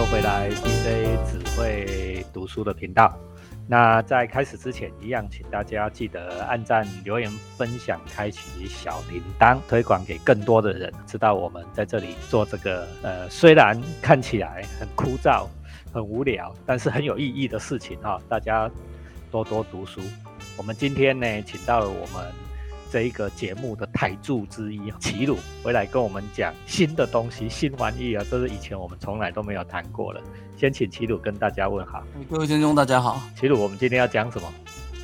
又回来 DJ 只会读书的频道。那在开始之前，一样请大家记得按赞、留言、分享、开启小铃铛，推广给更多的人，知道我们在这里做这个呃，虽然看起来很枯燥、很无聊，但是很有意义的事情哈。大家多多读书。我们今天呢，请到了我们。这一个节目的台柱之一齐鲁回来跟我们讲新的东西、新玩意啊，这是以前我们从来都没有谈过的。先请齐鲁跟大家问好。各位听众大家好。齐鲁，我们今天要讲什么？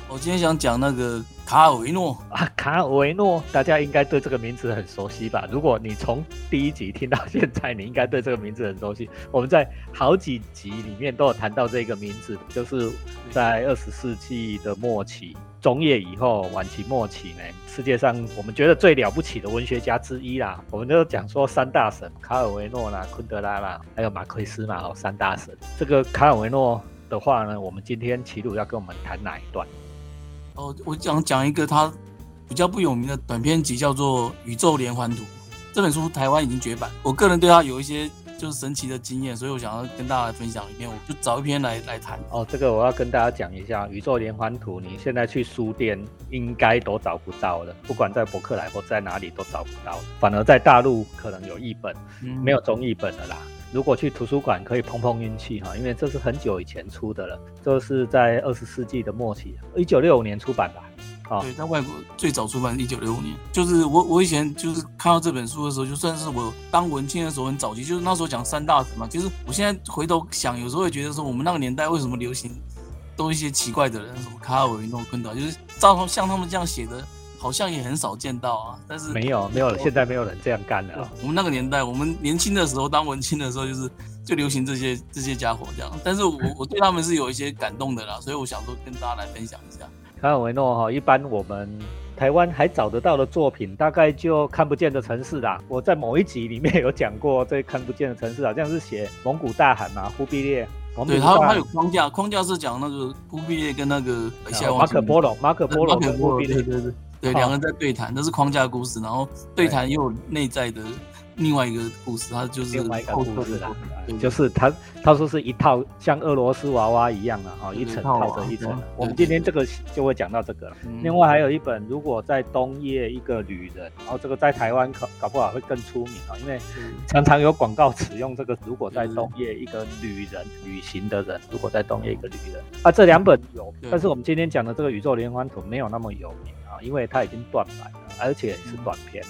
我今天想讲那个卡尔维诺啊，卡尔维诺，大家应该对这个名字很熟悉吧？如果你从第一集听到现在，你应该对这个名字很熟悉。我们在好几集里面都有谈到这个名字，就是在二十世纪的末期。中叶以后，晚期末期呢，世界上我们觉得最了不起的文学家之一啦，我们就讲说三大神：卡尔维诺啦、昆德拉啦，还有马奎斯嘛，哦，三大神。这个卡尔维诺的话呢，我们今天齐鲁要跟我们谈哪一段？哦，我讲讲一个他比较不有名的短篇集，叫做《宇宙连环图》。这本书台湾已经绝版，我个人对他有一些。就是神奇的经验，所以我想要跟大家来分享一篇，我就找一篇来来谈。哦，这个我要跟大家讲一下，《宇宙连环图》，你现在去书店应该都找不到了，不管在博客来或在哪里都找不到，反而在大陆可能有译本，没有中译本的啦。如果去图书馆可以碰碰运气哈，因为这是很久以前出的了，这是在二十世纪的末期，一九六五年出版吧。对，在外国最早出版一九六五年，就是我我以前就是看到这本书的时候，就算是我当文青的时候很早期，就是那时候讲三大神嘛。其实我现在回头想，有时候会觉得说，我们那个年代为什么流行都一些奇怪的人，什么卡尔维诺、昆德，就是照他像他们这样写的，好像也很少见到啊。但是没有没有，现在没有人这样干了。我们那个年代，我们年轻的时候当文青的时候，就是就流行这些这些家伙这样。但是我我对他们是有一些感动的啦，所以我想说跟大家来分享一下。卡尔维诺哈，一般我们台湾还找得到的作品，大概就看不见的城市啦。我在某一集里面 有讲过，这看不见的城市好像是写蒙古大汗嘛，忽必烈。对，他他有框架，框架是讲那个忽必烈跟那个马可波罗，马可波罗，跟忽必烈，对对对，对，两个人在对谈，那是框架故事，然后对谈又有内在的。另外一个故事，它就是另外一个故事啦，就是他他说是一套像俄罗斯娃娃一样的哈，一层套着一层。我们今天这个就会讲到这个了。另外还有一本，如果在冬夜一个旅人，然后这个在台湾搞搞不好会更出名啊，因为常常有广告使用这个。如果在冬夜一个旅人旅行的人，如果在冬夜一个旅人啊，这两本有，但是我们今天讲的这个宇宙连环图没有那么有名啊，因为它已经断版了，而且是短篇了。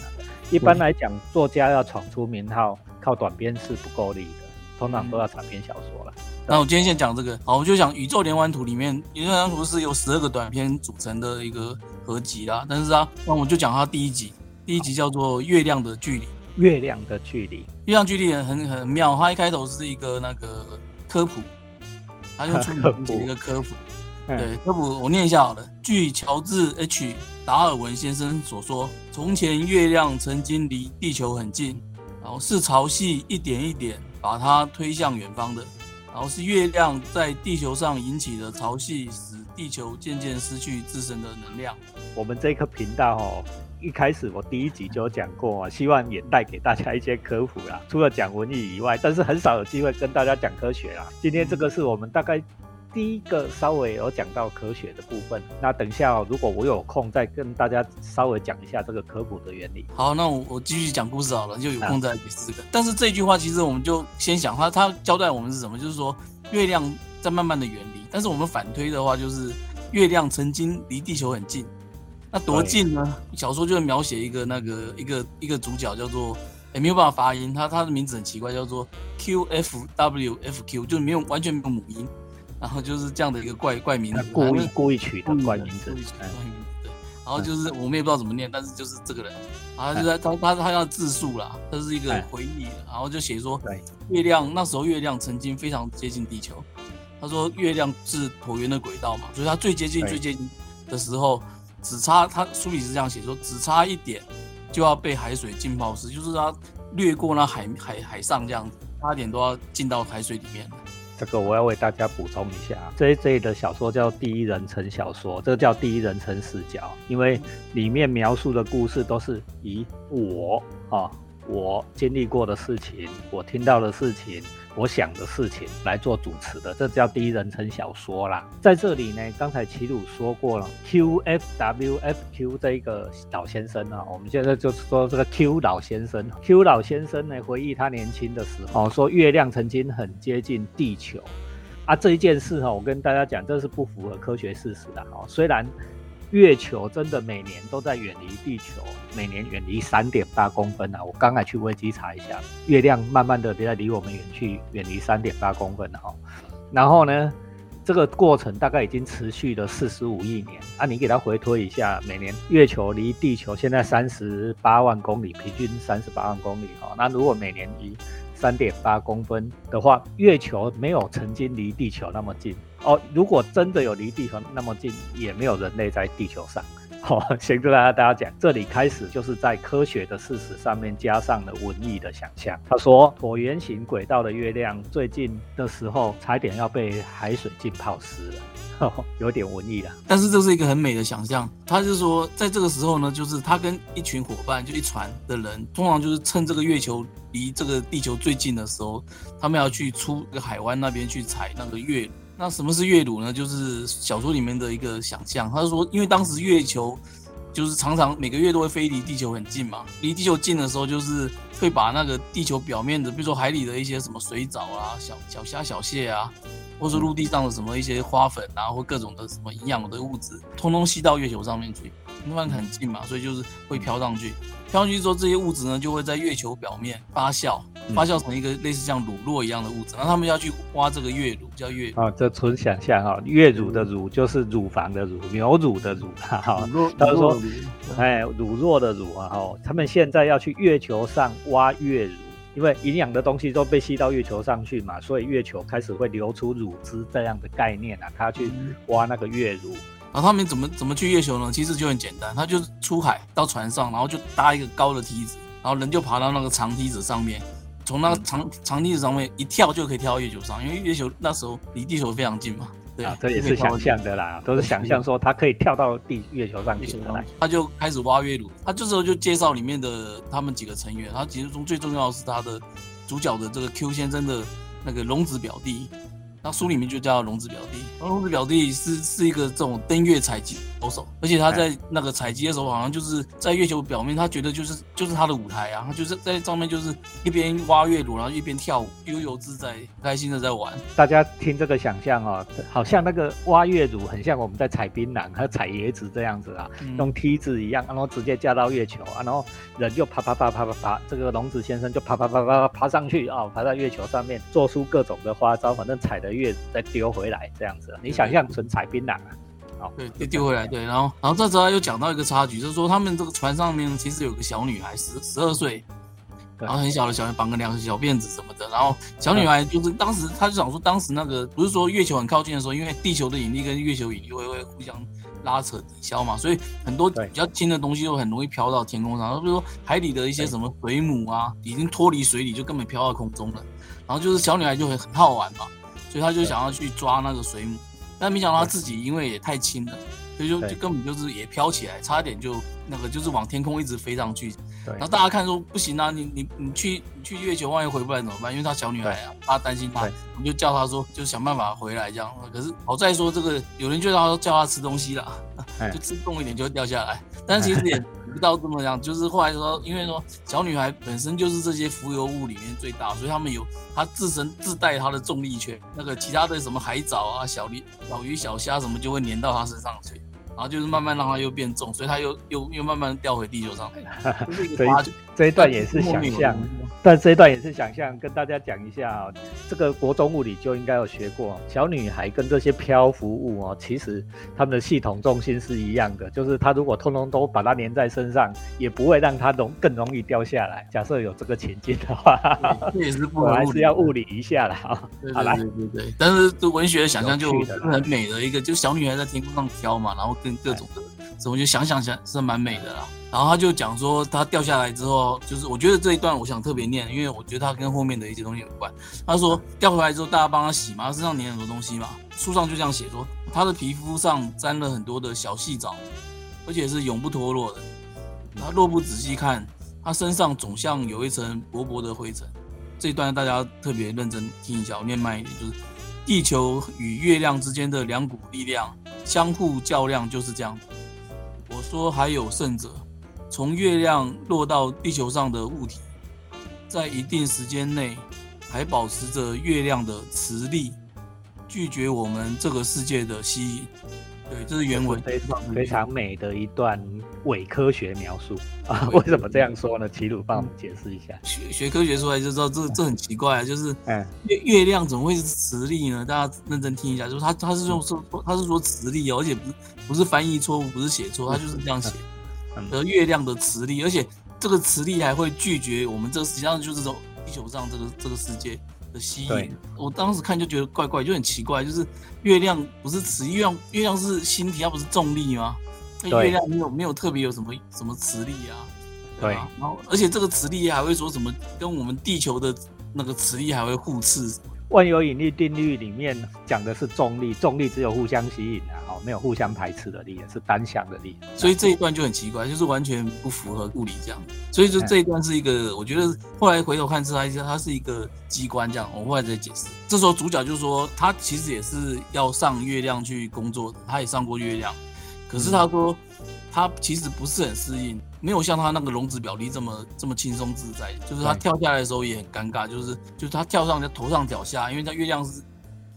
一般来讲，作家要闯出名号，靠短篇是不够力的，通常都要长篇小说了。那我今天先讲这个，好，我就讲《宇宙连环图》里面，《宇宙连环图》是由十二个短篇组成的一个合集啦。但是啊，那我就讲它第一集，第一集叫做《月亮的距离》。月亮的距离，月亮距离很很妙。它一开头是一个那个科普，它用出名的一个科普。对，科普我念一下好了。据乔治 H 达尔文先生所说，从前月亮曾经离地球很近，然后是潮汐一点一点把它推向远方的，然后是月亮在地球上引起的潮汐，使地球渐渐失去自身的能量。我们这个频道哦，一开始我第一集就有讲过，希望也带给大家一些科普啦。除了讲文艺以外，但是很少有机会跟大家讲科学啦。今天这个是我们大概。第一个稍微有讲到科学的部分，那等一下如果我有空再跟大家稍微讲一下这个科普的原理。好，那我我继续讲故事好了，就有空再第四个。但是这句话其实我们就先想他他交代我们是什么，就是说月亮在慢慢的远离，但是我们反推的话就是月亮曾经离地球很近，那多近呢？小说就是描写一个那个一个一个主角叫做也没有办法发音，他他的名字很奇怪，叫做 Q F W F Q，就没有完全没有母音。然后就是这样的一个怪怪名字，故意故意取的怪名字，故意取怪名字。对，然后就是我们也不知道怎么念，但是就是这个人，然后就在他他他要自述啦，他是一个回忆，然后就写说，月亮那时候月亮曾经非常接近地球，他说月亮是椭圆的轨道嘛，所以他最接近最接近的时候，只差他书里是这样写说，只差一点就要被海水浸泡死，就是他掠过那海海海上这样子，差点都要进到海水里面。这个我要为大家补充一下，，J J 的小说叫第一人称小说，这个叫第一人称视角，因为里面描述的故事都是以我啊我经历过的事情，我听到的事情。我想的事情来做主持的，这叫第一人称小说啦。在这里呢，刚才齐鲁说过了，Q F W F Q 这一个老先生啊，我们现在就说这个 Q 老先生。Q 老先生呢，回忆他年轻的时候，说月亮曾经很接近地球啊。这一件事哈，我跟大家讲，这是不符合科学事实的哈。虽然月球真的每年都在远离地球，每年远离三点八公分啊！我刚才去微机查一下，月亮慢慢的在离我们远去，远离三点八公分哈。然后呢，这个过程大概已经持续了四十五亿年啊！你给它回推一下，每年月球离地球现在三十八万公里，平均三十八万公里哈。那如果每年离三点八公分的话，月球没有曾经离地球那么近。哦，如果真的有离地球那么近，也没有人类在地球上。好，先跟大家大家讲，这里开始就是在科学的事实上面加上了文艺的想象。他说，椭圆形轨道的月亮最近的时候，差点要被海水浸泡湿了，有点文艺了。但是这是一个很美的想象。他就说，在这个时候呢，就是他跟一群伙伴，就一船的人，通常就是趁这个月球离这个地球最近的时候，他们要去出个海湾那边去采那个月。那什么是月乳呢？就是小说里面的一个想象。他说，因为当时月球就是常常每个月都会飞离地球很近嘛，离地球近的时候，就是会把那个地球表面的，比如说海里的一些什么水藻啊、小小虾、小蟹啊，或是陆地上的什么一些花粉啊，或各种的什么营养的物质，通通吸到月球上面去，因为很近嘛，所以就是会飘上去。飘上去之后，这些物质呢就会在月球表面发酵。发酵成一个类似像乳酪一样的物质，然后他们要去挖这个月乳，叫月啊，这纯想象哈，月乳的乳就是乳房的乳，牛乳的乳哈。他说，哎，乳酪的乳啊哈，他们现在要去月球上挖月乳，因为营养的东西都被吸到月球上去嘛，所以月球开始会流出乳汁这样的概念啊，他去挖那个月乳。然后他们怎么怎么去月球呢？其实就很简单，他就是出海到船上，然后就搭一个高的梯子，然后人就爬到那个长梯子上面。从那个长长梯子上面一跳就可以跳到月球上，因为月球那时候离地球非常近嘛。对啊，这也是想象的啦，都是想象说他可以跳到地月球上去。他就开始挖月乳，他这时候就介绍里面的他们几个成员，他其实中最重要的是他的主角的这个 Q 先生的那个龙子表弟。那书里面就叫龙子表弟，龙子表弟是是一个这种登月采集高手，而且他在那个采集的时候，好像就是在月球表面，他觉得就是就是他的舞台啊，他就是在上面就是一边挖月乳，然后一边跳舞，悠游自在，开心的在玩。大家听这个想象哦，好像那个挖月乳很像我们在采槟榔和采椰子这样子啊，用梯子一样，然后直接架到月球啊，然后人就爬爬爬爬爬爬，这个龙子先生就爬爬爬爬爬上去啊，爬到月球上面，做出各种的花招，反正采的。月再丢回来这样子，你想象纯采槟榔啊？好，对，丢丢回来，对，然后，然后这时候又讲到一个插曲，就是说他们这个船上面其实有个小女孩，十十二岁，然后很小的小孩绑个两个小辫子什么的，然后小女孩就是当时他就想说，当时那个不是说月球很靠近的时候，因为地球的引力跟月球引力会会互相拉扯抵消嘛，所以很多比较轻的东西都很容易飘到天空上，比如说海底的一些什么水母啊，已经脱离水里就根本飘到空中了，然后就是小女孩就会很好玩嘛。所以他就想要去抓那个水母，但没想到他自己因为也太轻了，所以就就根本就是也飘起来，差点就那个就是往天空一直飞上去。然后大家看说不行啊，你你你去你去月球万一回不来怎么办？因为她小女孩啊，他担心她，我们就叫她说就想办法回来这样。可是好在说这个有人就让他叫她吃东西啦，就吃重一点就会掉下来。但其实也。不到这么样，就是后来说，因为说小女孩本身就是这些浮游物里面最大，所以他们有她自身自带她的重力圈，那个其他的什么海藻啊、小鱼、小鱼、小虾什么就会粘到她身上去，然后就是慢慢让她又变重，所以她又又又慢慢掉回地球上。这这一段也是想象。但这一段也是想象，跟大家讲一下啊，这个国中物理就应该有学过。小女孩跟这些漂浮物哦，其实它们的系统重心是一样的，就是它如果通通都把它粘在身上，也不会让它容更容易掉下来。假设有这个情境的话，也是不 还是要物理一下了啊。好啦，对对对，但是这文学的想象就很美的一个，就小女孩在天空上飘嘛，然后跟各种的，怎么就想想想是蛮美的啦。然后他就讲说，他掉下来之后，就是我觉得这一段我想特别念，因为我觉得他跟后面的一些东西有关。他说掉回来之后，大家帮他洗嘛，他身上粘很多东西嘛。书上就这样写说，他的皮肤上沾了很多的小细藻，而且是永不脱落的。他若不仔细看，他身上总像有一层薄薄的灰尘。这一段大家特别认真听一下，我念慢一点，就是地球与月亮之间的两股力量相互较量，就是这样。我说还有甚者，从月亮落到地球上的物体，在一定时间内还保持着月亮的磁力，拒绝我们这个世界的吸引。对，这是原文，非常非常美的一段伪科学描述啊！为什么这样说呢？齐鲁帮我们解释一下。学学科学出来就知道，这这很奇怪啊！就是，月月亮怎么会是磁力呢？大家认真听一下，就是他他是用说他是说磁力哦，而且不是不是翻译错误，不是写错，他就是这样写。而月亮的磁力，而且这个磁力还会拒绝我们这实际上就是说地球上这个这个世界。的吸引，我当时看就觉得怪怪，就很奇怪，就是月亮不是磁，月亮月亮是星体，它不是重力吗？那月亮没有没有特别有什么什么磁力啊？对，然后而且这个磁力还会说什么跟我们地球的那个磁力还会互斥。万有引力定律里面讲的是重力，重力只有互相吸引的，哦，没有互相排斥的力，是单向的力。所以这一段就很奇怪，就是完全不符合物理这样。所以就这一段是一个，我觉得后来回头看是它，它是一个机关这样。我后来再解释。这时候主角就说，他其实也是要上月亮去工作的，他也上过月亮，可是他说。他其实不是很适应，没有像他那个龙子表弟这么这么轻松自在。就是他跳下来的时候也很尴尬，就是就是他跳上在头上脚下，因为他月亮是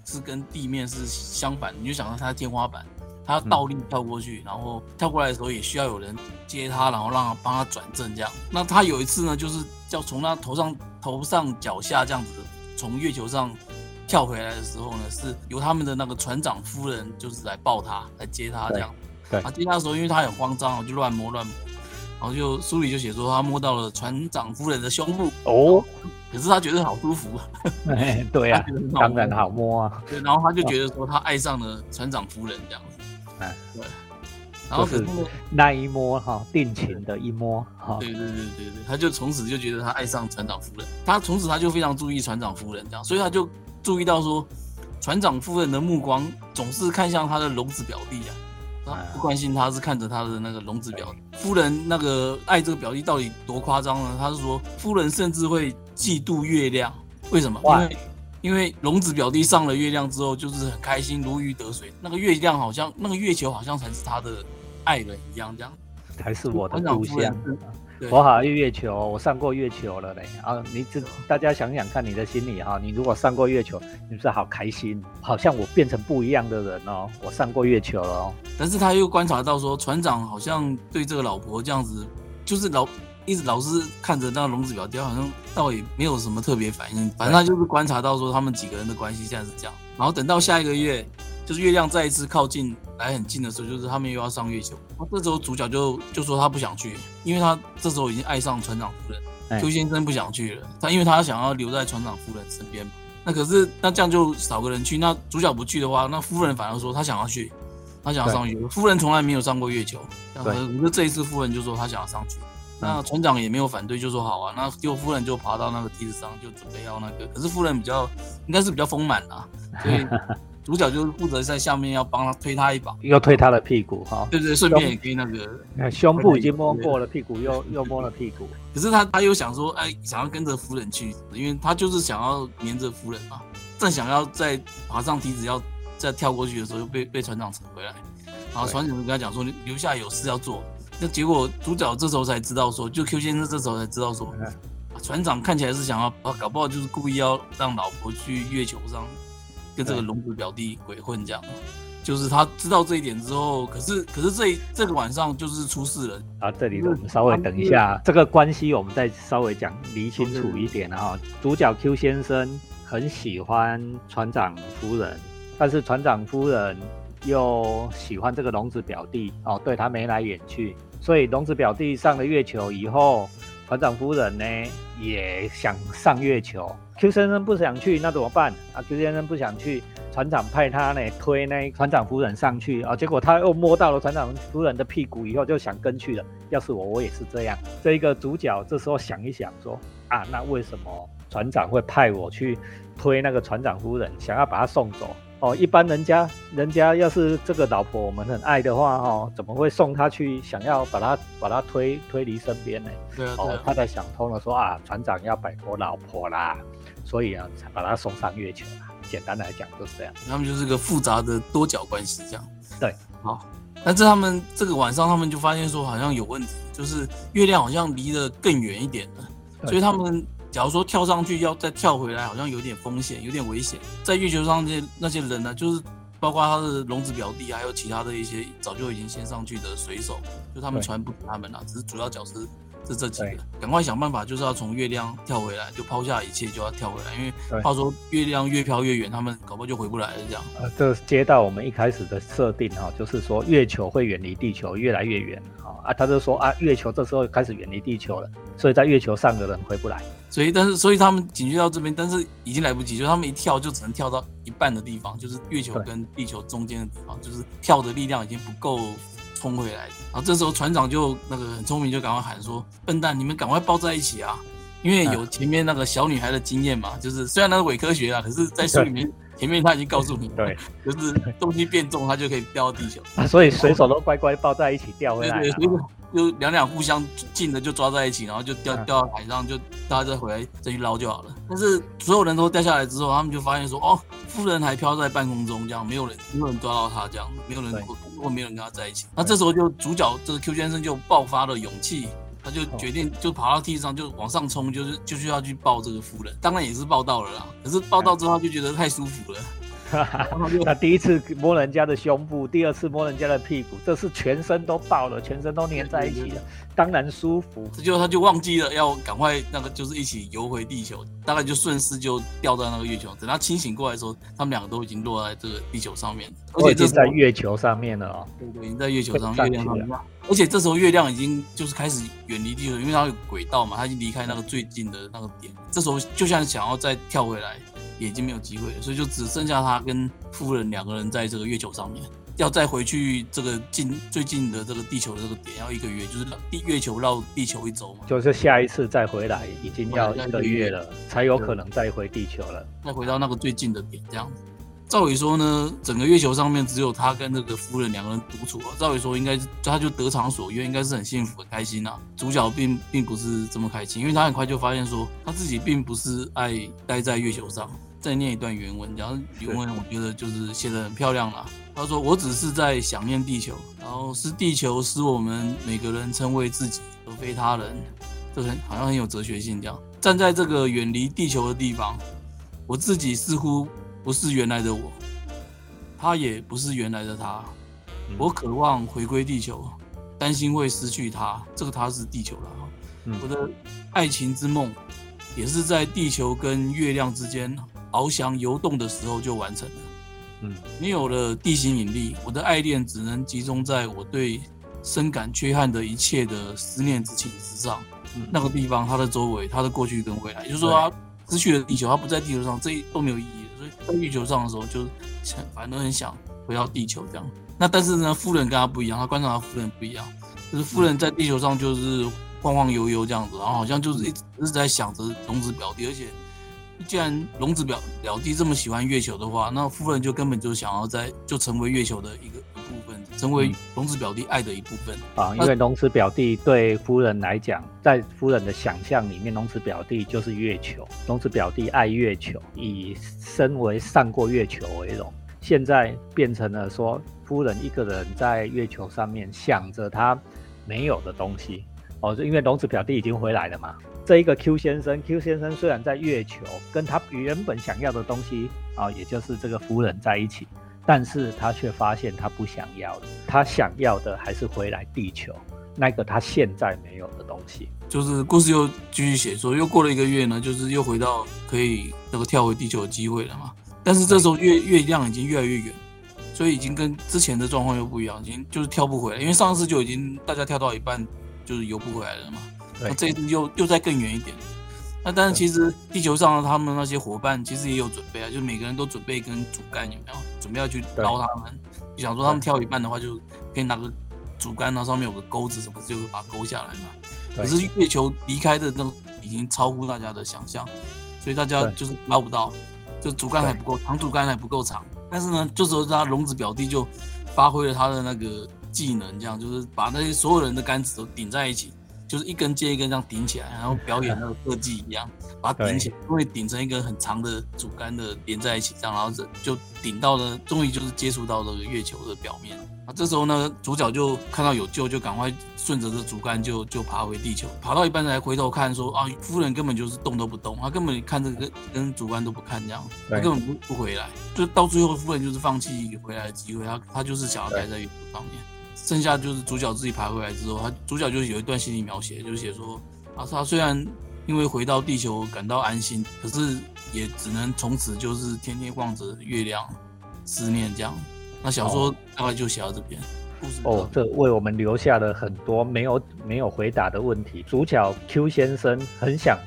是跟地面是相反，你就想到他天花板，他要倒立跳过去，然后跳过来的时候也需要有人接他，然后让他帮他转正这样。那他有一次呢，就是要从他头上头上脚下这样子从月球上跳回来的时候呢，是由他们的那个船长夫人就是来抱他来接他这样。啊，接他的时候，因为他很慌张，就乱摸乱摸，然后就书里就写说他摸到了船长夫人的胸部。哦，可是他觉得好舒服，对呀，当然好摸啊，对，然后他就觉得说他爱上了船长夫人这样子，哎，对，然后可是那一摸哈，定情的一摸哈，对对对对对，他就从此就觉得他爱上船长夫人，他从此他就非常注意船长夫人这样，所以他就注意到说船长夫人的目光总是看向他的聋子表弟呀。不关心他是看着他的那个龙子表夫人那个爱这个表弟到底多夸张呢？他是说夫人甚至会嫉妒月亮，为什么？因为因为龙子表弟上了月亮之后就是很开心如鱼得水，那个月亮好像那个月球好像才是他的爱人一样，这样才是我的故乡。我好像月球，我上过月球了嘞啊！你这大家想想看，你的心里哈，你如果上过月球，你不是好开心？好像我变成不一样的人哦，我上过月球了哦。但是他又观察到说，船长好像对这个老婆这样子，就是老一直老是看着那个笼子表雕，好像倒也没有什么特别反应。反正他就是观察到说，他们几个人的关系现在是这样。然后等到下一个月。就是月亮再一次靠近来很近的时候，就是他们又要上月球。那这时候主角就就说他不想去，因为他这时候已经爱上船长夫人。邱先生不想去了，他因为他想要留在船长夫人身边。那可是那这样就少个人去。那主角不去的话，那夫人反而说他想要去，他想要上月球。夫人从来没有上过月球，可是这一次夫人就说他想要上去。那船长也没有反对，就说好啊。那就夫人就爬到那个梯子上，就准备要那个。可是夫人比较应该是比较丰满啊，所以。主角就是负责在下面要帮他推他一把，又推他的屁股哈。对对，顺便也可以那个，胸部已经摸过了，屁股又又摸了屁股。可是他他又想说，哎，想要跟着夫人去，因为他就是想要黏着夫人嘛。正想要再爬上梯子要再跳过去的时候，又被被船长扯回来。然后船长就跟他讲说，留下有事要做。那结果主角这时候才知道说，就 Q 先生这时候才知道说，船长看起来是想要啊，搞不好就是故意要让老婆去月球上。跟这个龙子表弟鬼混，这样，就是他知道这一点之后，可是可是这这个晚上就是出事了啊！这里我们稍微等一下，这个关系我们再稍微讲理清楚一点哈。主角 Q 先生很喜欢船长夫人，但是船长夫人又喜欢这个龙子表弟哦，对他眉来眼去，所以龙子表弟上了月球以后，船长夫人呢也想上月球。Q 先生不想去，那怎么办啊？Q 先生不想去，船长派他呢推那船长夫人上去啊，结果他又摸到了船长夫人的屁股，以后就想跟去了。要是我，我也是这样。这一个主角这时候想一想说啊，那为什么船长会派我去推那个船长夫人，想要把她送走？哦，一般人家人家要是这个老婆我们很爱的话，哦，怎么会送她去想要把她把她推推离身边呢？对啊，哦，他才想通了，说啊，船长要摆脱老婆啦，所以啊，才把他送上月球啦。简单来讲就是这样，他们就是个复杂的多角关系这样。对，好，那这他们这个晚上他们就发现说好像有问题，就是月亮好像离得更远一点了，所以他们。假如说跳上去要再跳回来，好像有点风险，有点危险。在月球上那些那些人呢，就是包括他的龙子表弟，还有其他的一些早就已经先上去的水手，就他们船不他们了，只是主要角色是这几个。赶快想办法，就是要从月亮跳回来，就抛下一切就要跳回来，因为话说月亮越飘越远，他们搞不好就回不来了。这样。呃，这接到我们一开始的设定哈，就是说月球会远离地球越来越远啊啊，他就说啊，月球这时候开始远离地球了，所以在月球上的人回不来。所以，但是，所以他们警觉到这边，但是已经来不及，就他们一跳就只能跳到一半的地方，就是月球跟地球中间的地方，就是跳的力量已经不够冲回来。然后这时候船长就那个很聪明，就赶快喊说：“笨蛋，你们赶快抱在一起啊！因为有前面那个小女孩的经验嘛，就是虽然那是伪科学啊，可是在书里面前面他已经告诉你，对，就是东西变重，它就可以掉到地球。所以水手都乖乖抱在一起掉回来了。”就两两互相近的就抓在一起，然后就掉掉到海上，就大家再回来再去捞就好了。但是所有人都掉下来之后，他们就发现说，哦，夫人还飘在半空中，这样没有人没有人抓到他，这样没有人或没有人跟他在一起。那这时候就主角这个 Q 先生就爆发了勇气，他就决定就爬到梯子上就往上冲，就是就需要去抱这个夫人。当然也是抱到了啦，可是抱到之后就觉得太舒服了。他第一次摸人家的胸部，第二次摸人家的屁股，这是全身都爆了，全身都粘在一起了，当然舒服。这就他就忘记了要赶快那个，就是一起游回地球，大概就顺势就掉到那个月球。等他清醒过来的时候，他们两个都已经落在这个地球上面，而且就在月球上面了哦。对对，已经在月球上，月亮上。而且这时候月亮已经就是开始远离地球，因为它有轨道嘛，它已经离开那个最近的那个点。这时候就像想要再跳回来。也已经没有机会了，所以就只剩下他跟夫人两个人在这个月球上面，要再回去这个近最近的这个地球的这个点，要一个月，就是地月球绕地球一周嘛。就是下一次再回来，已经要一个月了，才有可能再回地球了，再回到那个最近的点这样子。赵伟说呢，整个月球上面只有他跟这个夫人两个人独处啊。照理说应该他就得偿所愿，应该是很幸福很开心啊。主角并并不是这么开心，因为他很快就发现说他自己并不是爱待在月球上。再念一段原文，然后原文我觉得就是写的很漂亮啦。他说：“我只是在想念地球，然后是地球使我们每个人称为自己，而非他人。”这很好像很有哲学性，这样站在这个远离地球的地方，我自己似乎不是原来的我，他也不是原来的他。我渴望回归地球，担心会失去他，这个他是地球了。我的爱情之梦也是在地球跟月亮之间。翱翔游动的时候就完成了。嗯，没有了地心引力，我的爱恋只能集中在我对深感缺憾的一切的思念之情之上。那个地方，它的周围，它的过去跟未来，也就是说，他失去了地球，他不在地球上，这都没有意义。所以在月球上的时候，就反正很想回到地球这样。那但是呢，夫人跟他不一样，他观察他夫人不一样，就是夫人在地球上就是晃晃悠悠这样子，然后好像就是一直一直在想着龙子表弟，而且。既然龙子表表弟这么喜欢月球的话，那夫人就根本就想要在就成为月球的一个一部分，成为龙子表弟爱的一部分啊。因为龙子表弟对夫人来讲，在夫人的想象里面，龙子表弟就是月球。龙子表弟爱月球，以身为上过月球为荣。现在变成了说，夫人一个人在月球上面想着他没有的东西哦，就因为龙子表弟已经回来了嘛。这一个 Q 先生，Q 先生虽然在月球跟他原本想要的东西啊，也就是这个夫人在一起，但是他却发现他不想要了，他想要的还是回来地球那个他现在没有的东西。就是故事又继续写说，又过了一个月呢，就是又回到可以那个跳回地球的机会了嘛。但是这时候月月亮已经越来越远，所以已经跟之前的状况又不一样，已经就是跳不回来，因为上次就已经大家跳到一半就是游不回来了嘛。那这一次又又再更远一点，那但是其实地球上的他们那些伙伴其实也有准备啊，就每个人都准备一根竹竿，有没有？准备要去捞他们，就想说他们跳一半的话，就可以拿个竹竿，然后上面有个钩子什么，就把它勾下来嘛。可是月球离开的那已经超乎大家的想象，所以大家就是捞不到，就竹竿还不够长，竹竿还不够长，但是呢，这时候他龙子表弟就发挥了他的那个技能，这样就是把那些所有人的杆子都顶在一起。就是一根接一根这样顶起来，然后表演那个特技一样，把它顶起来，会顶成一根很长的主杆的连在一起，这样，然后就顶到了，终于就是接触到这个月球的表面。啊，这时候呢，主角就看到有救，就赶快顺着这主杆就就爬回地球，爬到一半才回头看，说啊，夫人根本就是动都不动，他根本看这个跟主杆都不看，这样，他根本不不回来，就到最后夫人就是放弃回来的机会，他他就是想要待在月球上面。剩下就是主角自己爬回来之后，他主角就有一段心理描写，就写说啊，他虽然因为回到地球感到安心，可是也只能从此就是天天望着月亮思念这样。那小说大概就写到这边。哦，这为我们留下了很多没有没有回答的问题。主角 Q 先生很想。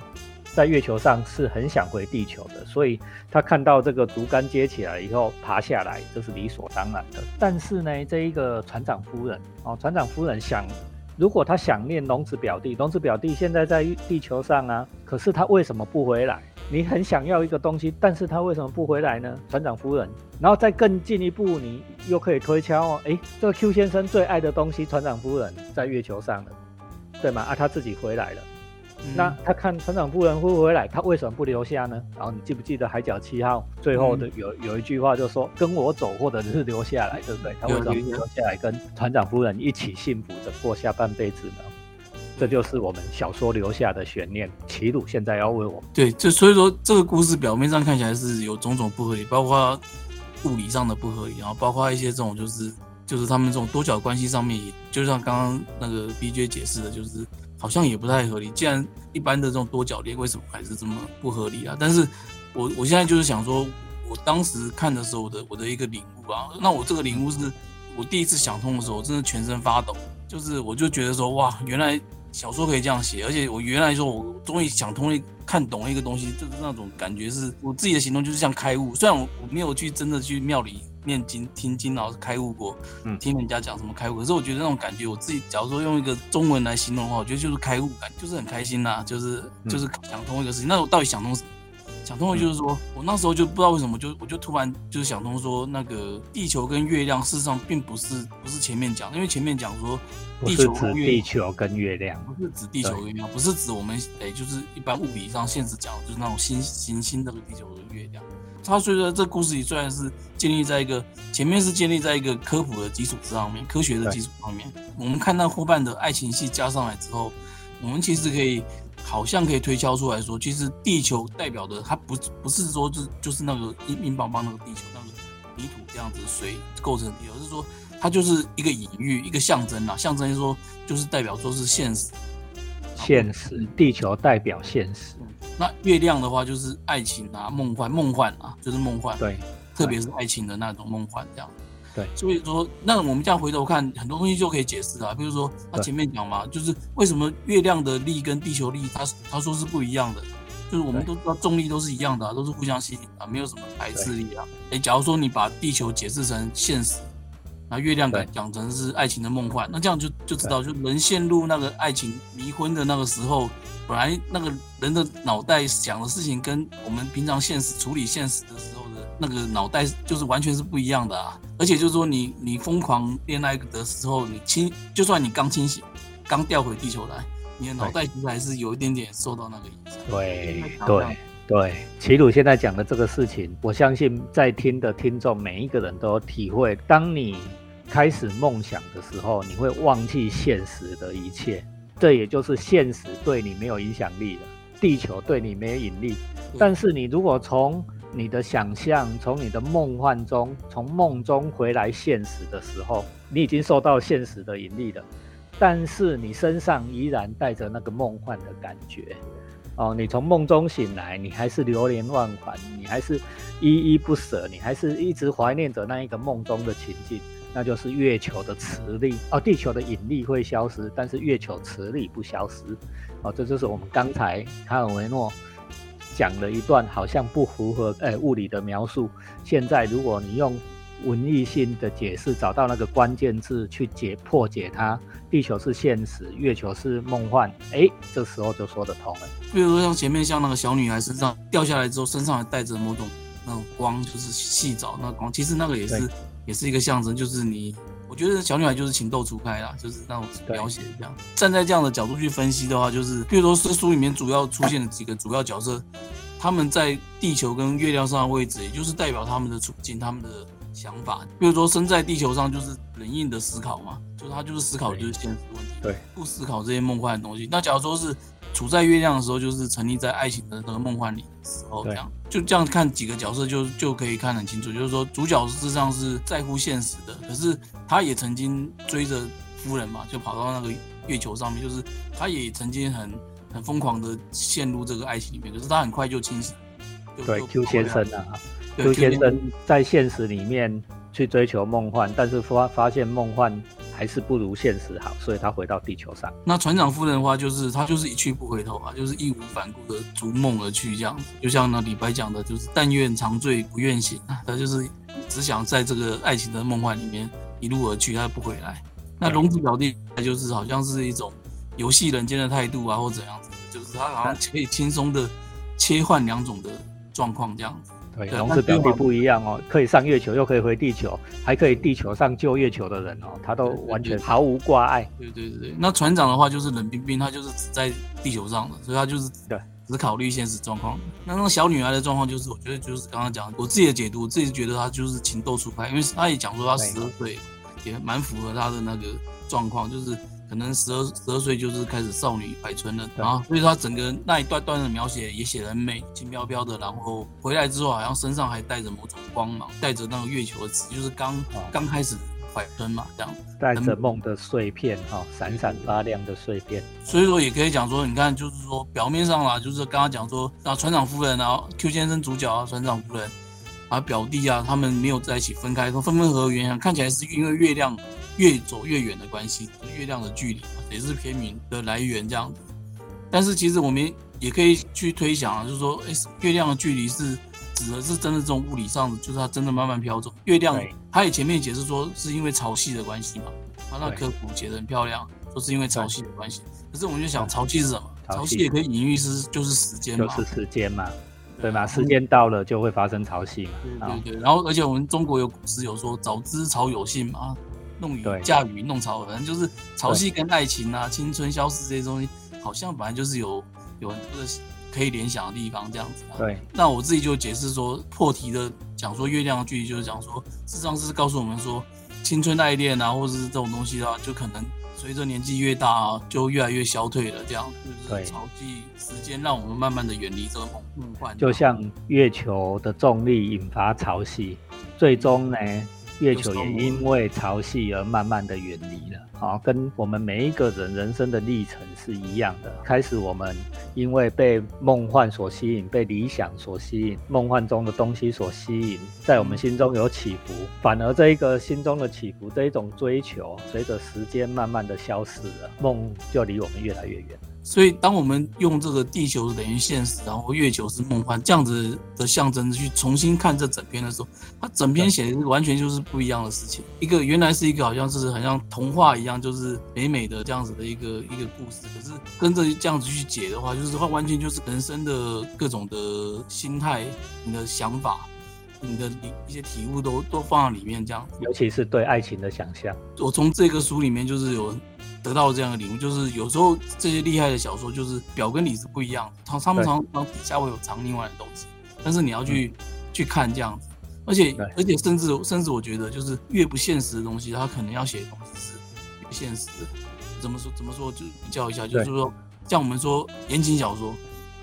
在月球上是很想回地球的，所以他看到这个竹竿接起来以后爬下来，这是理所当然的。但是呢，这一个船长夫人哦，船长夫人想，如果他想念龙子表弟，龙子表弟现在在地球上啊，可是他为什么不回来？你很想要一个东西，但是他为什么不回来呢？船长夫人，然后再更进一步，你又可以推敲哦，诶，这个 Q 先生最爱的东西，船长夫人在月球上了，对吗？啊，他自己回来了。那他看船长夫人会回来，他为什么不留下呢？然后你记不记得《海角七号》最后的有有一句话，就说跟我走，或者是留下来，对不对？他为什么留下来跟船长夫人一起幸福的过下半辈子呢？这就是我们小说留下的悬念。齐鲁现在要为我们对，就所以说这个故事表面上看起来是有种种不合理，包括物理上的不合理，然后包括一些这种就是就是他们这种多角关系上面，就像刚刚那个 B J 解释的，就是。好像也不太合理。既然一般的这种多角恋，为什么还是这么不合理啊？但是，我我现在就是想说，我当时看的时候的我的一个领悟啊，那我这个领悟是我第一次想通的时候，我真的全身发抖。就是我就觉得说，哇，原来小说可以这样写，而且我原来说我终于想通了，看懂了一个东西，就是那种感觉是我自己的行动就是像开悟。虽然我我没有去真的去庙里。念经听经，然后开悟过，嗯，听人家讲什么开悟。可是我觉得那种感觉，我自己假如说用一个中文来形容的话，我觉得就是开悟感，就是很开心呐，就是就是想通一个事情。那我到底想通什么？想通了就是说我那时候就不知道为什么，就我就突然就是想通说，那个地球跟月亮事实上并不是不是前面讲，因为前面讲说地球跟地球跟月亮，不是指地球跟月亮，不是指我们诶，就是一般物理上现实讲，就是那种星行星的地球跟月亮。它虽然这故事里虽然是建立在一个前面是建立在一个科普的基础之上面，科学的基础上面，我们看到后半的爱情戏加上来之后，我们其实可以好像可以推敲出来说，其实地球代表的它不不是说就就是那个硬硬邦邦那个地球那个泥土这样子水构成的地球，是说它就是一个隐喻一个象征啦，象征说就是代表说是现实，现实地球代表现实。那月亮的话就是爱情啊，梦幻，梦幻啊，就是梦幻。对，特别是爱情的那种梦幻，这样。对，所以说，那我们这样回头看，很多东西就可以解释啊。比如说，他前面讲嘛，就是为什么月亮的力跟地球力，他他说是不一样的，就是我们都知道重力都是一样的，都是互相吸引啊，没有什么排斥力啊。哎，假如说你把地球解释成现实。那月亮感讲成是爱情的梦幻，那这样就就知道，就人陷入那个爱情离婚的那个时候，本来那个人的脑袋想的事情，跟我们平常现实处理现实的时候的那个脑袋，就是完全是不一样的啊！而且就是说，你你疯狂恋爱的时候，你清，就算你刚清醒，刚调回地球来，你的脑袋其实还是有一点点受到那个影响。对对对，齐鲁现在讲的这个事情，我相信在听的听众每一个人都体会，当你。开始梦想的时候，你会忘记现实的一切，这也就是现实对你没有影响力了，地球对你没有引力。但是你如果从你的想象，从你的梦幻中，从梦中回来现实的时候，你已经受到现实的引力了，但是你身上依然带着那个梦幻的感觉。哦，你从梦中醒来，你还是流连忘返，你还是依依不舍，你还是一直怀念着那一个梦中的情境。那就是月球的磁力哦，地球的引力会消失，但是月球磁力不消失哦，这就是我们刚才卡尔维诺讲了一段好像不符合诶物理的描述。现在如果你用文艺性的解释，找到那个关键字去解破解它，地球是现实，月球是梦幻，哎，这时候就说得通了。比如说像前面像那个小女孩身上掉下来之后，身上还带着某种那种光，就是细藻那光，其实那个也是也是一个象征，就是你，我觉得小女孩就是情窦初开啦，就是那种描写这样。站在这样的角度去分析的话，就是比如说这书里面主要出现的几个主要角色，他们在地球跟月亮上的位置，也就是代表他们的处境，他们的想法。比如说生在地球上就是冷硬的思考嘛，就是他就是思考就是现实问题，对，不思考这些梦幻的东西。那假如说是。处在月亮的时候，就是沉溺在爱情的那个梦幻里的时候，这样就这样看几个角色就就可以看很清楚。就是说，主角实际上是在乎现实的，可是他也曾经追着夫人嘛，就跑到那个月球上面，就是他也曾经很很疯狂的陷入这个爱情里面，可是他很快就清醒。对，Q 先生啊，Q 先生在现实里面去追求梦幻，但是发发现梦幻。还是不如现实好，所以他回到地球上。那船长夫人的话，就是他就是一去不回头啊，就是义无反顾的逐梦而去，这样子。就像那李白讲的，就是但愿长醉不愿醒啊，他就是只想在这个爱情的梦幻里面一路而去，他不回来。那龙子表弟就是好像是一种游戏人间的态度啊，或怎样子，就是他好像可以轻松的切换两种的状况这样子。对，龙子表弟不一样哦，可以上月球，又可以回地球，还可以地球上救月球的人哦，他都完全毫无挂碍。对对对对，那船长的话就是冷冰冰，他就是只在地球上的，所以他就是对只考虑现实状况。那那个小女孩的状况就是，我觉得就是刚刚讲我自己的解读，我自己觉得她就是情窦初开，因为她也讲说她十二岁，也蛮符合她的那个状况，就是。可能十二十二岁就是开始少女怀春了，然后所以他整个那一段段的描写也写得很美，轻飘飘的，然后回来之后好像身上还带着某种光芒，带着那个月球的词，就是刚刚开始怀春嘛，这样带着梦的碎片哈，闪闪发亮的碎片。所以说也可以讲说，你看就是说表面上啦，就是刚刚讲说啊船长夫人啊，Q 先生主角啊，船长夫人啊表弟啊，他们没有在一起分开，说分分合合原因看起来是因为月亮。越走越远的关系，月亮的距离也是片名的来源这样子。但是其实我们也可以去推想啊，就是说，哎，月亮的距离是指的是真的这种物理上的，就是它真的慢慢飘走。月亮，它也前面解释说是因为潮汐的关系嘛，它那科普写的很漂亮，说是因为潮汐的关系。可是我们就想，潮汐是什么？潮汐也可以隐喻是就是时间嘛，就是时间嘛，对吗？时间到了就会发生潮汐嘛。对对对。然后而且我们中国有古诗有说，早知潮有信嘛。弄雨嫁雨弄潮，反正就是潮汐跟爱情啊、青春消失这些东西，好像本来就是有有很多的可以联想的地方，这样子。对。那我自己就解释说，破题的讲说月亮的距离，就是讲说，事实上是告诉我们说，青春爱恋啊，或者是这种东西的话，就可能随着年纪越大啊，就越来越消退了。这样，就是潮汐时间让我们慢慢的远离这个梦梦幻。就像月球的重力引发潮汐，最终呢？月球也因为潮汐而慢慢的远离了，好，跟我们每一个人人生的历程是一样的。开始我们因为被梦幻所吸引，被理想所吸引，梦幻中的东西所吸引，在我们心中有起伏。反而这一个心中的起伏，这一种追求，随着时间慢慢的消失了，梦就离我们越来越远。所以，当我们用这个地球等于现实，然后月球是梦幻这样子的象征去重新看这整篇的时候，它整篇写的完全就是不一样的事情。一个原来是一个好像是很像童话一样，就是美美的这样子的一个一个故事，可是跟着这样子去解的话，就是它完全就是人生的各种的心态、你的想法、你的一些体悟都都放在里面这样。尤其是对爱情的想象，我从这个书里面就是有。得到这样的礼物，就是有时候这些厉害的小说，就是表跟里是不一样的，它他们常常底下会有藏另外的东西，但是你要去去看这样子，而且而且甚至甚至我觉得，就是越不现实的东西，他可能要写的东西是越现实的。怎么说怎么说就比较一下，就是说像我们说言情小说，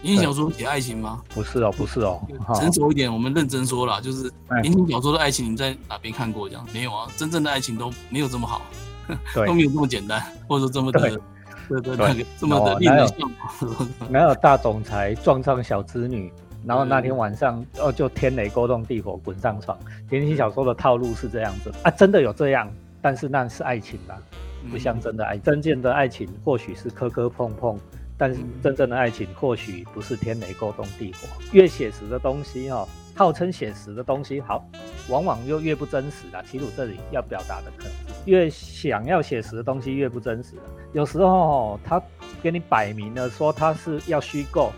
言情小说写爱情吗？不是哦，不是哦，成熟一点，我们认真说了，就是言情小说的爱情，你在哪边看过这样？没有啊，真正的爱情都没有这么好。都没有这么简单，或者说这么的，对对那个这么的令人向往。没有大总裁撞上小织女，然后那天晚上哦就天雷勾动地火滚上床。言情小说的套路是这样子啊，真的有这样，但是那是爱情吧，不像真的爱。真正的爱情或许是磕磕碰碰，但是真正的爱情或许不是天雷勾动地火。越写实的东西哈。号称写实的东西，好，往往又越不真实了。齐鲁这里要表达的可能，越想要写实的东西越不真实。有时候他给你摆明了说他是要虚构，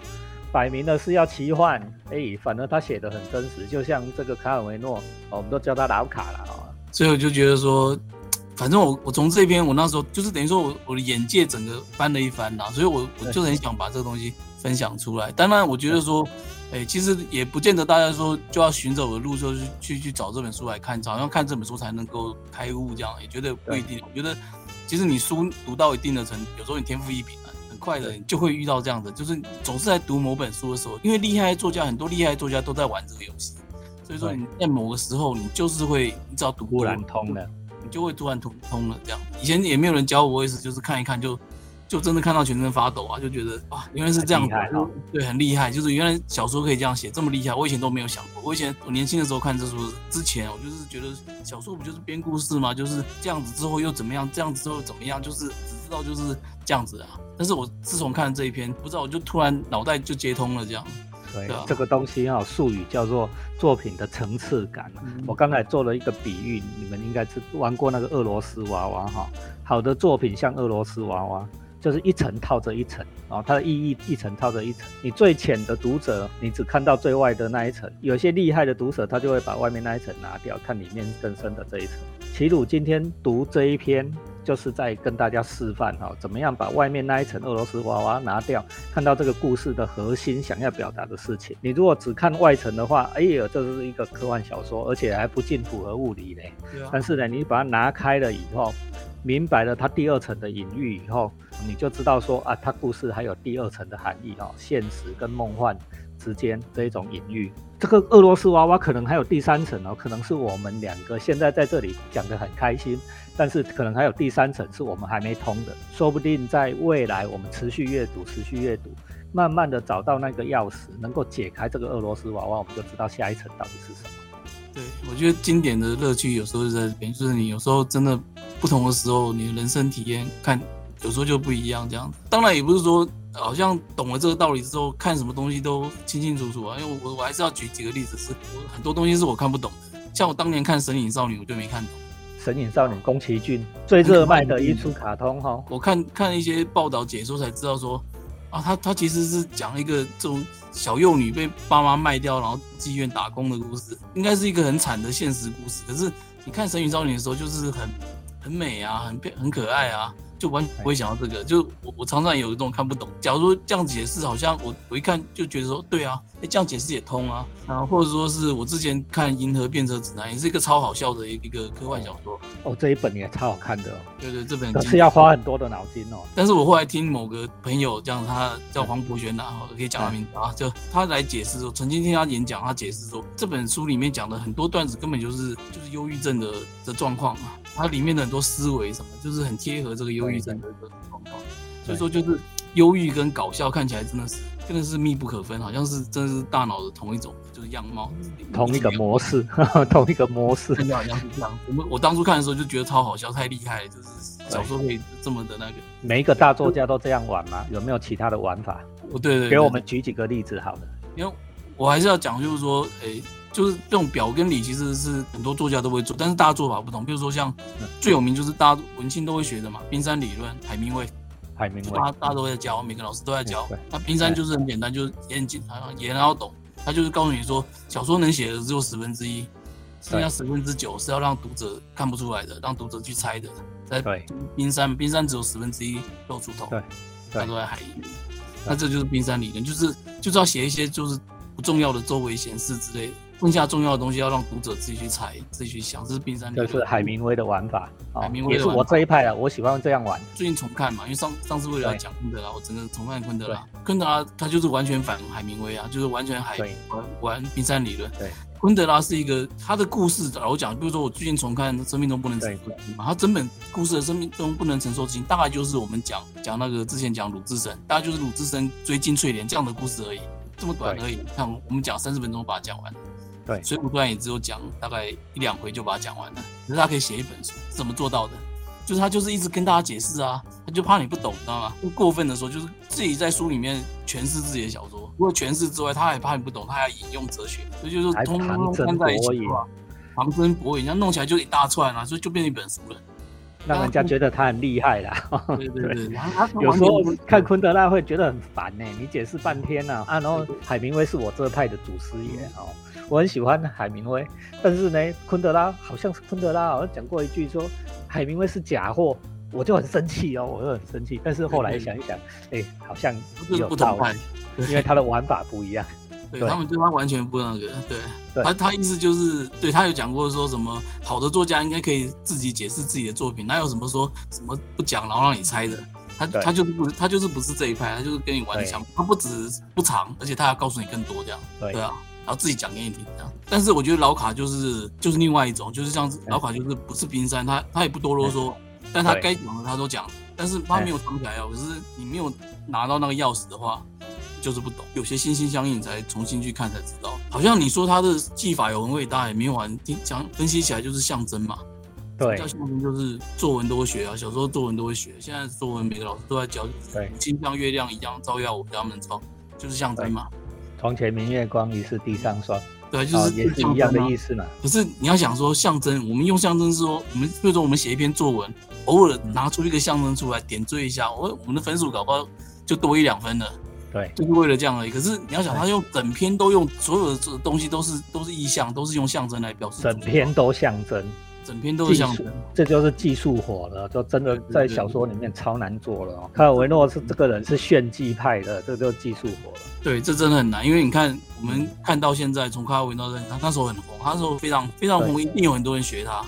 摆明了是要奇幻，哎，反而他写的很真实，就像这个卡尔维诺，我们都叫他老卡了啊。所以我就觉得说，反正我我从这边，我那时候就是等于说我我的眼界整个翻了一番呐，所以我我就很想把这个东西分享出来。当然，我觉得说，哎，其实也不见得大家说就要循着我的路，就去去去找这本书来看，好像看这本书才能够开悟这样，也觉得不一定。我觉得其实你书读到一定的程度，有时候你天赋异禀啊，很快的就会遇到这样的，就是总是在读某本书的时候，因为厉害作家很多，厉害作家都在玩这个游戏。所以说你在某个时候，你就是会，你只要读突然通了，你就会突然通通了。这样以前也没有人教我，我也是就是看一看就就真的看到全身发抖啊，就觉得哇，原来是这样子，对，很厉害。就是原来小说可以这样写，这么厉害，我以前都没有想过。我以前我年轻的时候看这书之前，我就是觉得小说不就是编故事吗？就是这样子之后又怎么样？这样子之后怎么样？就是只知道就是这样子啊。但是我自从看了这一篇，不知道我就突然脑袋就接通了这样。对，这个东西哈，术语叫做作品的层次感。我刚才做了一个比喻，你们应该是玩过那个俄罗斯娃娃哈。好的作品像俄罗斯娃娃，就是一层套着一层啊，它的意义一层套着一层。你最浅的读者，你只看到最外的那一层；有些厉害的读者，他就会把外面那一层拿掉，看里面更深的这一层。齐鲁今天读这一篇。就是在跟大家示范哈，怎么样把外面那一层俄罗斯娃娃拿掉，看到这个故事的核心想要表达的事情。你如果只看外层的话，哎呀，这是一个科幻小说，而且还不尽符合物理嘞。但是呢，你把它拿开了以后，明白了它第二层的隐喻以后，你就知道说啊，它故事还有第二层的含义哈，现实跟梦幻。之间这一种隐喻，这个俄罗斯娃娃可能还有第三层哦，可能是我们两个现在在这里讲的很开心，但是可能还有第三层是我们还没通的，说不定在未来我们持续阅读，持续阅读，慢慢的找到那个钥匙，能够解开这个俄罗斯娃娃，我们就知道下一层到底是什么。对，我觉得经典的乐趣有时候是在，就是你有时候真的不同的时候，你的人生体验看有时候就不一样这样子。当然也不是说。好像懂了这个道理之后，看什么东西都清清楚楚啊。因为我我还是要举几个例子，是我很多东西是我看不懂的。像我当年看《神隐少女》，我就没看懂。《神隐少女》宫崎骏最热卖的一出卡通哈。我看看一些报道解说才知道说，啊，他他其实是讲一个这种小幼女被爸妈卖掉，然后妓院打工的故事，应该是一个很惨的现实故事。可是你看《神隐少女》的时候，就是很很美啊，很变很可爱啊。就完全不会想到这个，就我我常常有一种看不懂。假如说这样解释，好像我我一看就觉得说，对啊，哎，这样解释也通啊。然后或者说是我之前看《银河变色指南》，也是一个超好笑的一一个科幻小说。哦，这一本也超好看的。对对，这本是要花很多的脑筋哦。但是我后来听某个朋友这样，他叫黄博轩呐，可以讲他名字啊，就他来解释说，曾经听他演讲，他解释说，这本书里面讲的很多段子根本就是就是忧郁症的的状况啊。它里面的很多思维什么，就是很贴合这个忧郁症的一个状况，所以说就是忧郁跟搞笑看起来真的是真的是密不可分，好像是真的是大脑的同一种就是样貌，同一个模式，同一个模式，真的好像是这样。我们我当初看的时候就觉得超好笑，太厉害了，就是小说可以这么的那个。每一个大作家都这样玩吗？有没有其他的玩法？哦，对对，给我们举几个例子，好了。因为我还是要讲，就是说，哎。就是这种表跟里，其实是很多作家都会做，但是大家做法不同。比如说像最有名就是大家文青都会学的嘛，冰山理论，海明威，海明威，大家大家都在教，每个老师都在教。那冰山就是很简单，就是也很简单也很好懂。他就是告诉你说，小说能写的只有十分之一，剩下十分之九是要让读者看不出来的，让读者去猜的。在冰山，冰山只有十分之一露出头，对，他都在海里。那这就是冰山理论，就是就是要写一些就是不重要的周围显示之类的。剩下重要的东西要让读者自己去猜，自己去想。这是冰山，这是海明威的玩法。海明威也是我这一派的，我喜欢这样玩。最近重看嘛，因为上上次为了讲昆德拉，我整个重看昆德拉。昆德拉他就是完全反海明威啊，就是完全海玩玩冰山理论。对，昆德拉是一个他的故事老讲，比如说我最近重看《生命中不能承受之轻》嘛，他整本故事的生命中不能承受之轻，大概就是我们讲讲那个之前讲鲁智深，大概就是鲁智深追金翠莲这样的故事而已，这么短而已。看我们讲三十分钟把它讲完。对，水浒传也只有讲大概一两回就把它讲完了。可是他可以写一本书，怎么做到的？就是他就是一直跟大家解释啊，他就怕你不懂，知道吗？不过分的时候，就是自己在书里面诠释自己的小说。除了诠释之外，他还怕你不懂，他还要引用哲学，所以就是通通掺在一起，旁征博引，像弄起来就一大串啊，所以就变成一本书了。让人家觉得他很厉害啦。对对对，有时候看昆德拉会觉得很烦呢，你解释半天呢啊，然后海明威是我这派的祖师爷哦，我很喜欢海明威，但是呢，昆德拉好像是昆德拉好像讲过一句说海明威是假货，我就很生气哦，我就很生气。但是后来想一想，哎，好像有道理，因为他的玩法不一样。对他们对他完全不那个，对他他意思就是对他有讲过说什么好的作家应该可以自己解释自己的作品，哪有什么说什么不讲然后让你猜的？他他就是不他就是不是这一派，他就是跟你玩枪，他不止不长，而且他要告诉你更多这样，对啊，然后自己讲给你听这样。但是我觉得老卡就是就是另外一种，就是像老卡就是不是冰山，他他也不多啰嗦，但他该讲的他都讲，但是他没有藏起来哦。可是你没有拿到那个钥匙的话。就是不懂，有些心心相印才重新去看才知道。好像你说他的技法有很伟大，也没有完听讲分析起来就是象征嘛。对，叫象征就是作文都会学啊，小时候作文都会学。现在作文每个老师都在教，对，金像月亮一样照耀我，家门窗，就是象征嘛。床前明月光，疑是地上霜。对，就是也是一样的意思嘛。可是你要想说象征，我们用象征说，我们比如说我们写一篇作文，偶尔拿出一个象征出来点缀一下，我我们的分数搞不好就多一两分了。对，就是为了这样而已。可是你要想，他用整篇都用所有的这东西都是都是意象，都是用象征来表示。整篇都象征，整篇都是这样，这就是技术活了，就真的在小说里面超难做了。卡尔维诺是这个人是炫技派的，这就是技术活了。对，这真的很难，因为你看我们看到现在，从卡尔维诺他那时候很红，他那时候非常非常红，一定有很多人学他。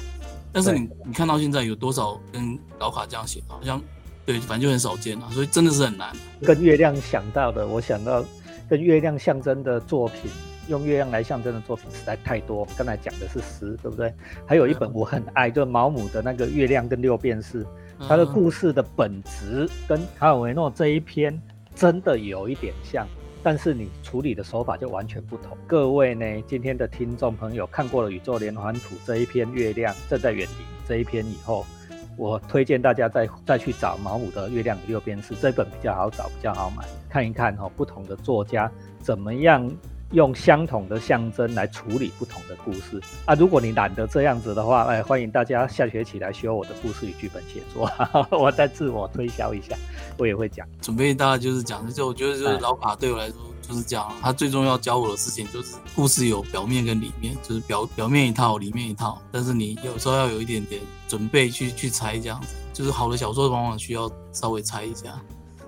但是你你看到现在有多少跟老卡这样写，好像。对，反正就很少见了，所以真的是很难。跟月亮想到的，我想到跟月亮象征的作品，用月亮来象征的作品实在太多。刚才讲的是诗，对不对？还有一本我很爱，就是毛姆的那个《月亮跟六便士》，他的故事的本质跟卡尔维诺这一篇真的有一点像，但是你处理的手法就完全不同。各位呢，今天的听众朋友看过了《宇宙连环图》这一篇《月亮正在远离》这一篇以后。我推荐大家再再去找毛姆的《月亮与六便士》这本比较好找，比较好买，看一看哦，不同的作家怎么样用相同的象征来处理不同的故事啊。如果你懒得这样子的话，哎，欢迎大家下学期来修我的故事与剧本写作，我再自我推销一下，我也会讲。准备大概就是讲，就我觉得就是老卡对我来说。就是这样，他最重要教我的事情就是故事有表面跟里面，就是表表面一套，里面一套。但是你有时候要有一点点准备去去猜这样子，就是好的小说往往需要稍微猜一下。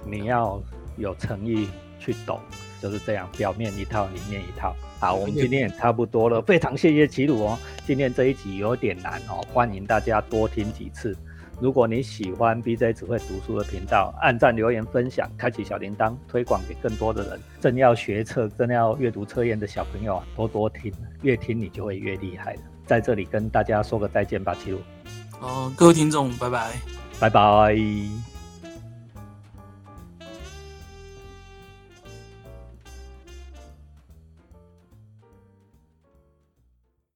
你要有诚意去懂，就是这样，表面一套，里面一套。好，我们今天也差不多了，非常谢谢齐鲁哦。今天这一集有点难哦，欢迎大家多听几次。如果你喜欢 BJ 只会读书的频道，按赞、留言、分享，开启小铃铛，推广给更多的人。正要学测、正要阅读测验的小朋友啊，多多听，越听你就会越厉害的。在这里跟大家说个再见吧，齐鲁。哦，各位听众，拜拜，拜拜。